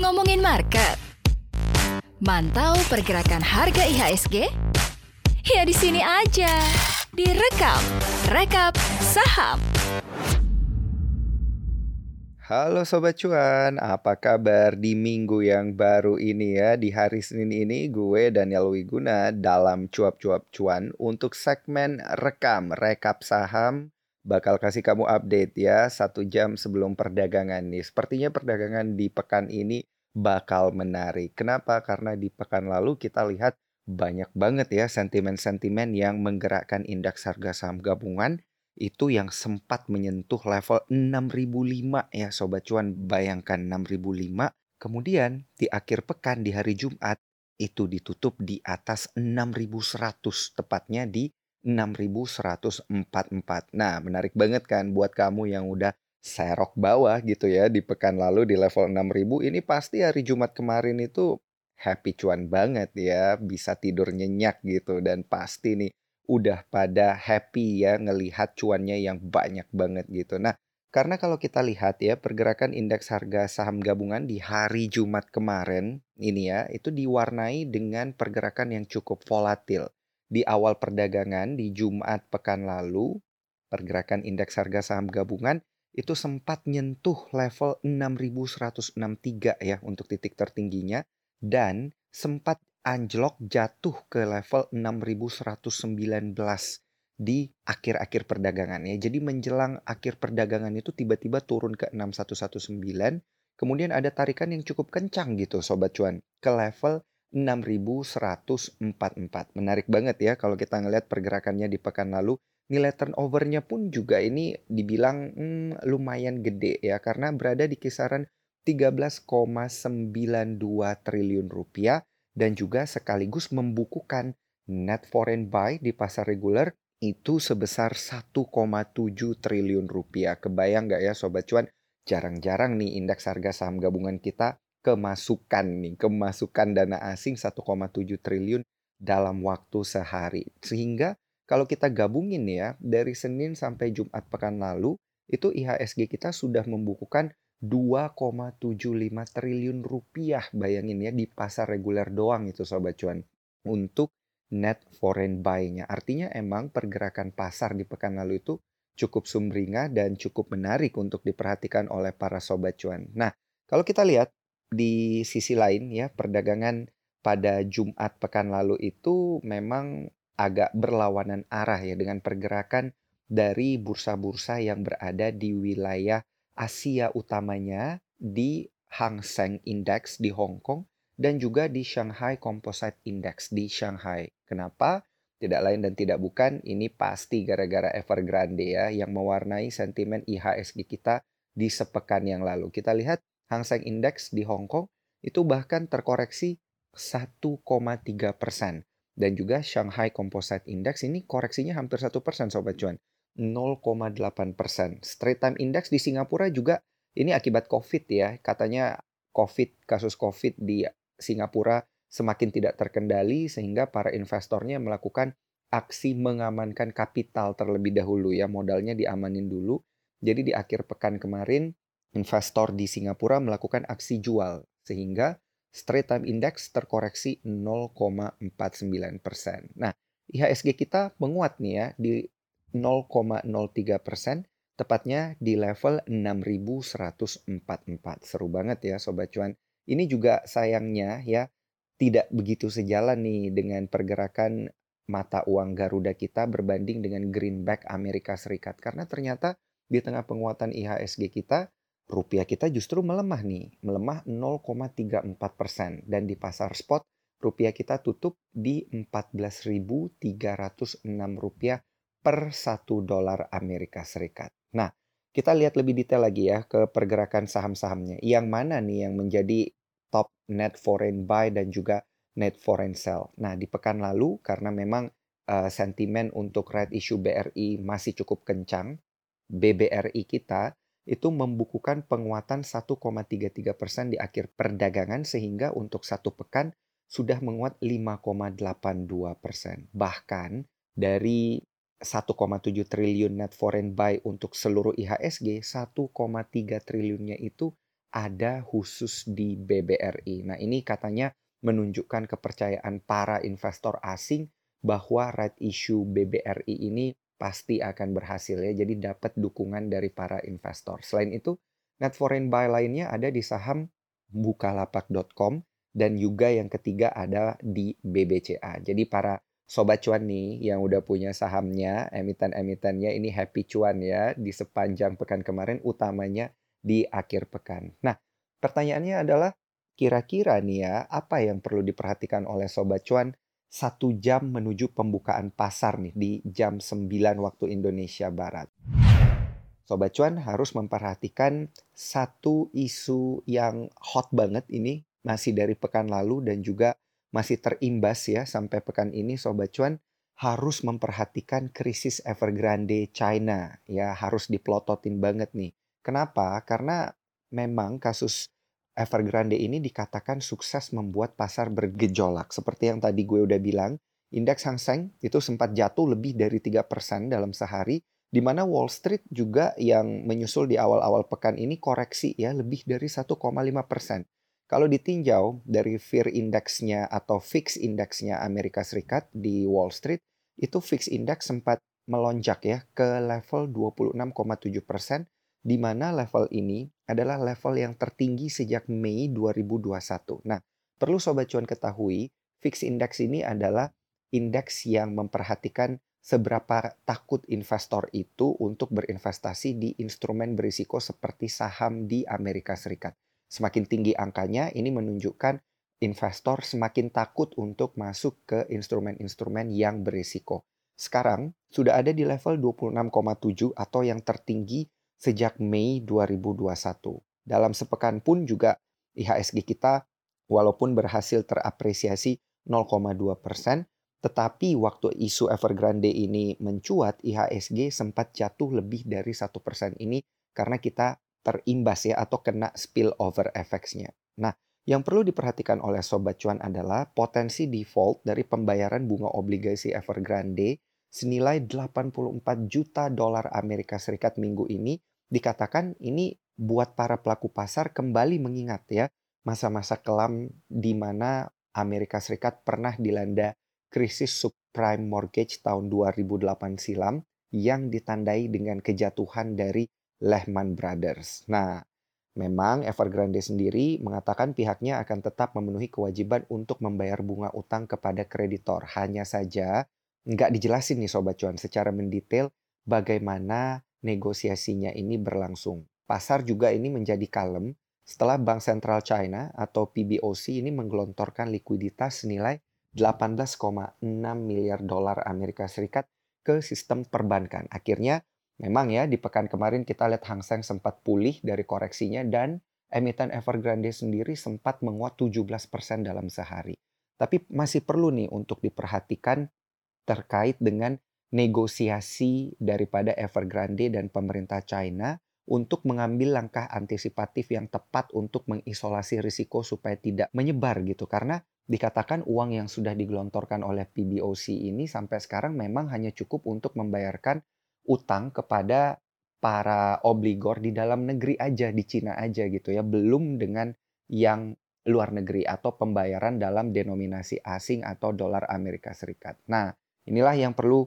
Ngomongin market. Mantau pergerakan harga IHSG? Ya di sini aja. Direkap, rekap saham. Halo Sobat Cuan, apa kabar di minggu yang baru ini ya? Di hari Senin ini gue Daniel Wiguna dalam cuap-cuap cuan untuk segmen rekam, rekap saham. Bakal kasih kamu update ya, satu jam sebelum perdagangan nih. Sepertinya perdagangan di pekan ini bakal menarik. Kenapa? Karena di pekan lalu kita lihat banyak banget ya sentimen-sentimen yang menggerakkan indeks harga saham gabungan itu yang sempat menyentuh level 6005 ya Sobat Cuan. Bayangkan 6005. Kemudian di akhir pekan di hari Jumat itu ditutup di atas 6100 tepatnya di 6144. Nah, menarik banget kan buat kamu yang udah serok bawah gitu ya di pekan lalu di level 6000 ini pasti hari Jumat kemarin itu happy cuan banget ya, bisa tidur nyenyak gitu dan pasti nih udah pada happy ya ngelihat cuannya yang banyak banget gitu. Nah, karena kalau kita lihat ya pergerakan indeks harga saham gabungan di hari Jumat kemarin ini ya itu diwarnai dengan pergerakan yang cukup volatil. Di awal perdagangan di Jumat pekan lalu, pergerakan indeks harga saham gabungan itu sempat nyentuh level 6163 ya untuk titik tertingginya dan sempat anjlok jatuh ke level 6119 di akhir-akhir perdagangan ya. Jadi menjelang akhir perdagangan itu tiba-tiba turun ke 6119, kemudian ada tarikan yang cukup kencang gitu sobat cuan ke level 6144. Menarik banget ya kalau kita ngelihat pergerakannya di pekan lalu. Nilai turnovernya pun juga ini dibilang hmm, lumayan gede ya karena berada di kisaran 13,92 triliun rupiah dan juga sekaligus membukukan net foreign buy di pasar reguler itu sebesar 1,7 triliun rupiah. Kebayang nggak ya Sobat Cuan? Jarang-jarang nih indeks harga saham gabungan kita kemasukan nih, kemasukan dana asing 1,7 triliun dalam waktu sehari. Sehingga kalau kita gabungin ya, dari Senin sampai Jumat pekan lalu, itu IHSG kita sudah membukukan 2,75 triliun rupiah bayangin ya di pasar reguler doang itu sobat cuan untuk net foreign buy-nya. Artinya emang pergerakan pasar di pekan lalu itu cukup sumringah dan cukup menarik untuk diperhatikan oleh para sobat cuan. Nah, kalau kita lihat di sisi lain ya perdagangan pada Jumat pekan lalu itu memang agak berlawanan arah ya dengan pergerakan dari bursa-bursa yang berada di wilayah Asia utamanya di Hang Seng Index di Hong Kong dan juga di Shanghai Composite Index di Shanghai. Kenapa? Tidak lain dan tidak bukan, ini pasti gara-gara Evergrande ya yang mewarnai sentimen IHSG kita di sepekan yang lalu. Kita lihat Hang Seng Index di Hong Kong itu bahkan terkoreksi 1,3 persen. Dan juga Shanghai Composite Index ini koreksinya hampir 1 persen Sobat Cuan. 0,8 persen. Straight Time Index di Singapura juga ini akibat COVID ya. Katanya COVID, kasus COVID di Singapura semakin tidak terkendali sehingga para investornya melakukan aksi mengamankan kapital terlebih dahulu ya. Modalnya diamanin dulu. Jadi di akhir pekan kemarin investor di Singapura melakukan aksi jual sehingga Straight Time Index terkoreksi 0,49 persen. Nah, IHSG kita menguat nih ya di 0,03 persen, tepatnya di level 6144. Seru banget ya Sobat Cuan. Ini juga sayangnya ya tidak begitu sejalan nih dengan pergerakan mata uang Garuda kita berbanding dengan greenback Amerika Serikat. Karena ternyata di tengah penguatan IHSG kita, rupiah kita justru melemah nih, melemah 0,34 persen. Dan di pasar spot, rupiah kita tutup di 14.306 rupiah per 1 dolar Amerika Serikat. Nah, kita lihat lebih detail lagi ya ke pergerakan saham-sahamnya. Yang mana nih yang menjadi top net foreign buy dan juga net foreign sell. Nah, di pekan lalu karena memang uh, sentimen untuk red issue BRI masih cukup kencang, BBRI kita itu membukukan penguatan 1,33 persen di akhir perdagangan sehingga untuk satu pekan sudah menguat 5,82 persen. Bahkan dari 1,7 triliun net foreign buy untuk seluruh IHSG, 1,3 triliunnya itu ada khusus di BBRI. Nah, ini katanya menunjukkan kepercayaan para investor asing bahwa right issue BBRI ini pasti akan berhasil ya. Jadi dapat dukungan dari para investor. Selain itu, net foreign buy lainnya ada di saham bukalapak.com dan juga yang ketiga ada di BBCA. Jadi para sobat cuan nih yang udah punya sahamnya, emiten-emitennya ini happy cuan ya di sepanjang pekan kemarin utamanya di akhir pekan. Nah, pertanyaannya adalah kira-kira nih ya apa yang perlu diperhatikan oleh sobat cuan satu jam menuju pembukaan pasar nih di jam 9 waktu Indonesia Barat. Sobat cuan harus memperhatikan satu isu yang hot banget ini masih dari pekan lalu dan juga masih terimbas ya sampai pekan ini Sobat Cuan harus memperhatikan krisis Evergrande China ya harus diplototin banget nih. Kenapa? Karena memang kasus Evergrande ini dikatakan sukses membuat pasar bergejolak. Seperti yang tadi gue udah bilang, indeks Hang Seng itu sempat jatuh lebih dari 3% dalam sehari, di mana Wall Street juga yang menyusul di awal-awal pekan ini koreksi ya lebih dari 1,5%. Kalau ditinjau dari fear index-nya atau fix index-nya Amerika Serikat di Wall Street, itu fix index sempat melonjak ya ke level 26,7 persen, di mana level ini adalah level yang tertinggi sejak Mei 2021. Nah, perlu Sobat Cuan ketahui, fix index ini adalah indeks yang memperhatikan seberapa takut investor itu untuk berinvestasi di instrumen berisiko seperti saham di Amerika Serikat. Semakin tinggi angkanya, ini menunjukkan investor semakin takut untuk masuk ke instrumen-instrumen yang berisiko. Sekarang sudah ada di level 26,7 atau yang tertinggi sejak Mei 2021. Dalam sepekan pun juga IHSG kita walaupun berhasil terapresiasi 0,2 persen, tetapi waktu isu Evergrande ini mencuat, IHSG sempat jatuh lebih dari satu persen ini karena kita terimbas ya atau kena spillover effects-nya. Nah, yang perlu diperhatikan oleh Sobat Cuan adalah potensi default dari pembayaran bunga obligasi Evergrande senilai 84 juta dolar Amerika Serikat minggu ini dikatakan ini buat para pelaku pasar kembali mengingat ya masa-masa kelam di mana Amerika Serikat pernah dilanda krisis subprime mortgage tahun 2008 silam yang ditandai dengan kejatuhan dari Lehman Brothers. Nah, memang Evergrande sendiri mengatakan pihaknya akan tetap memenuhi kewajiban untuk membayar bunga utang kepada kreditor. Hanya saja nggak dijelasin nih Sobat Cuan secara mendetail bagaimana negosiasinya ini berlangsung. Pasar juga ini menjadi kalem setelah Bank Sentral China atau PBOC ini menggelontorkan likuiditas senilai 18,6 miliar dolar Amerika Serikat ke sistem perbankan. Akhirnya Memang ya di pekan kemarin kita lihat Hang Seng sempat pulih dari koreksinya dan emiten Evergrande sendiri sempat menguat 17% dalam sehari. Tapi masih perlu nih untuk diperhatikan terkait dengan negosiasi daripada Evergrande dan pemerintah China untuk mengambil langkah antisipatif yang tepat untuk mengisolasi risiko supaya tidak menyebar gitu karena dikatakan uang yang sudah digelontorkan oleh PBOC ini sampai sekarang memang hanya cukup untuk membayarkan utang kepada para obligor di dalam negeri aja di Cina aja gitu ya belum dengan yang luar negeri atau pembayaran dalam denominasi asing atau dolar Amerika Serikat. Nah, inilah yang perlu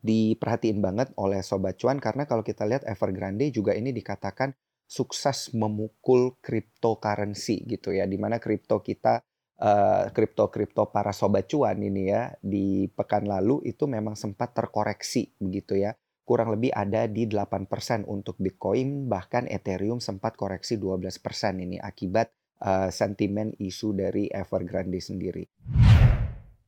diperhatiin banget oleh sobat cuan karena kalau kita lihat Evergrande juga ini dikatakan sukses memukul cryptocurrency gitu ya di mana kripto kita eh, kripto-kripto para sobat cuan ini ya di pekan lalu itu memang sempat terkoreksi begitu ya kurang lebih ada di 8% untuk Bitcoin, bahkan Ethereum sempat koreksi 12% ini akibat uh, sentimen isu dari Evergrande sendiri.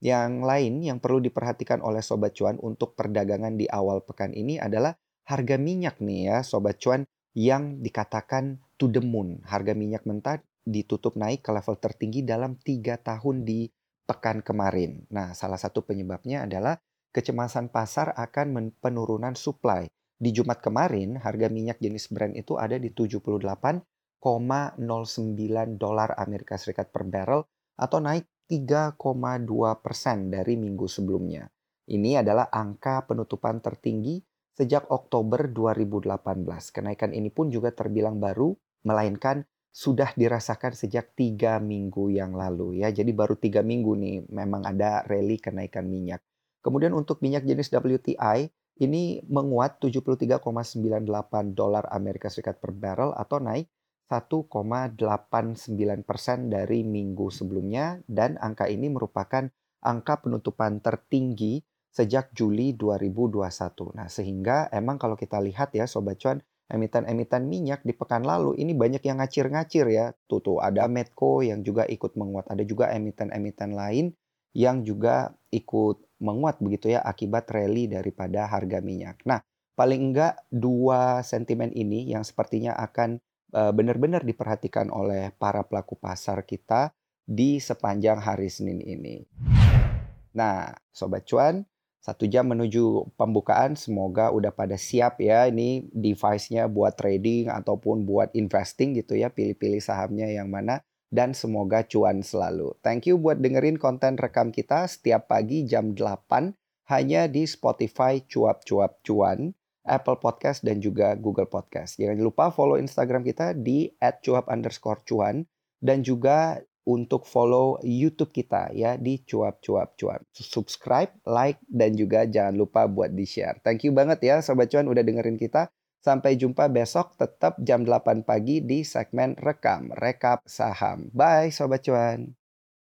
Yang lain yang perlu diperhatikan oleh Sobat Cuan untuk perdagangan di awal pekan ini adalah harga minyak nih ya Sobat Cuan yang dikatakan to the moon. Harga minyak mentah ditutup naik ke level tertinggi dalam tiga tahun di pekan kemarin. Nah, salah satu penyebabnya adalah kecemasan pasar akan penurunan supply. Di Jumat kemarin, harga minyak jenis Brent itu ada di 78,09 dolar Amerika Serikat per barrel atau naik 3,2 persen dari minggu sebelumnya. Ini adalah angka penutupan tertinggi sejak Oktober 2018. Kenaikan ini pun juga terbilang baru, melainkan sudah dirasakan sejak tiga minggu yang lalu ya. Jadi baru tiga minggu nih memang ada rally kenaikan minyak. Kemudian untuk minyak jenis WTI ini menguat 73,98 dolar Amerika Serikat per barrel atau naik 1,89 persen dari minggu sebelumnya dan angka ini merupakan angka penutupan tertinggi sejak Juli 2021. Nah, sehingga emang kalau kita lihat ya Sobat Cuan, emiten-emiten minyak di pekan lalu ini banyak yang ngacir-ngacir ya. Tuh tuh ada Medco yang juga ikut menguat, ada juga emiten-emiten lain yang juga ikut menguat begitu ya akibat rally daripada harga minyak. Nah, paling enggak dua sentimen ini yang sepertinya akan benar-benar diperhatikan oleh para pelaku pasar kita di sepanjang hari Senin ini. Nah, Sobat Cuan, satu jam menuju pembukaan, semoga udah pada siap ya ini device-nya buat trading ataupun buat investing gitu ya, pilih-pilih sahamnya yang mana dan semoga cuan selalu. Thank you buat dengerin konten rekam kita setiap pagi jam 8 hanya di Spotify cuap-cuap cuan. Apple Podcast dan juga Google Podcast. Jangan lupa follow Instagram kita di @cuap_cuan dan juga untuk follow YouTube kita ya di cuap-cuap cuan. Subscribe, like, dan juga jangan lupa buat di-share. Thank you banget ya Sobat Cuan udah dengerin kita. Sampai jumpa besok tetap jam 8 pagi di segmen Rekam, Rekap Saham. Bye Sobat Cuan.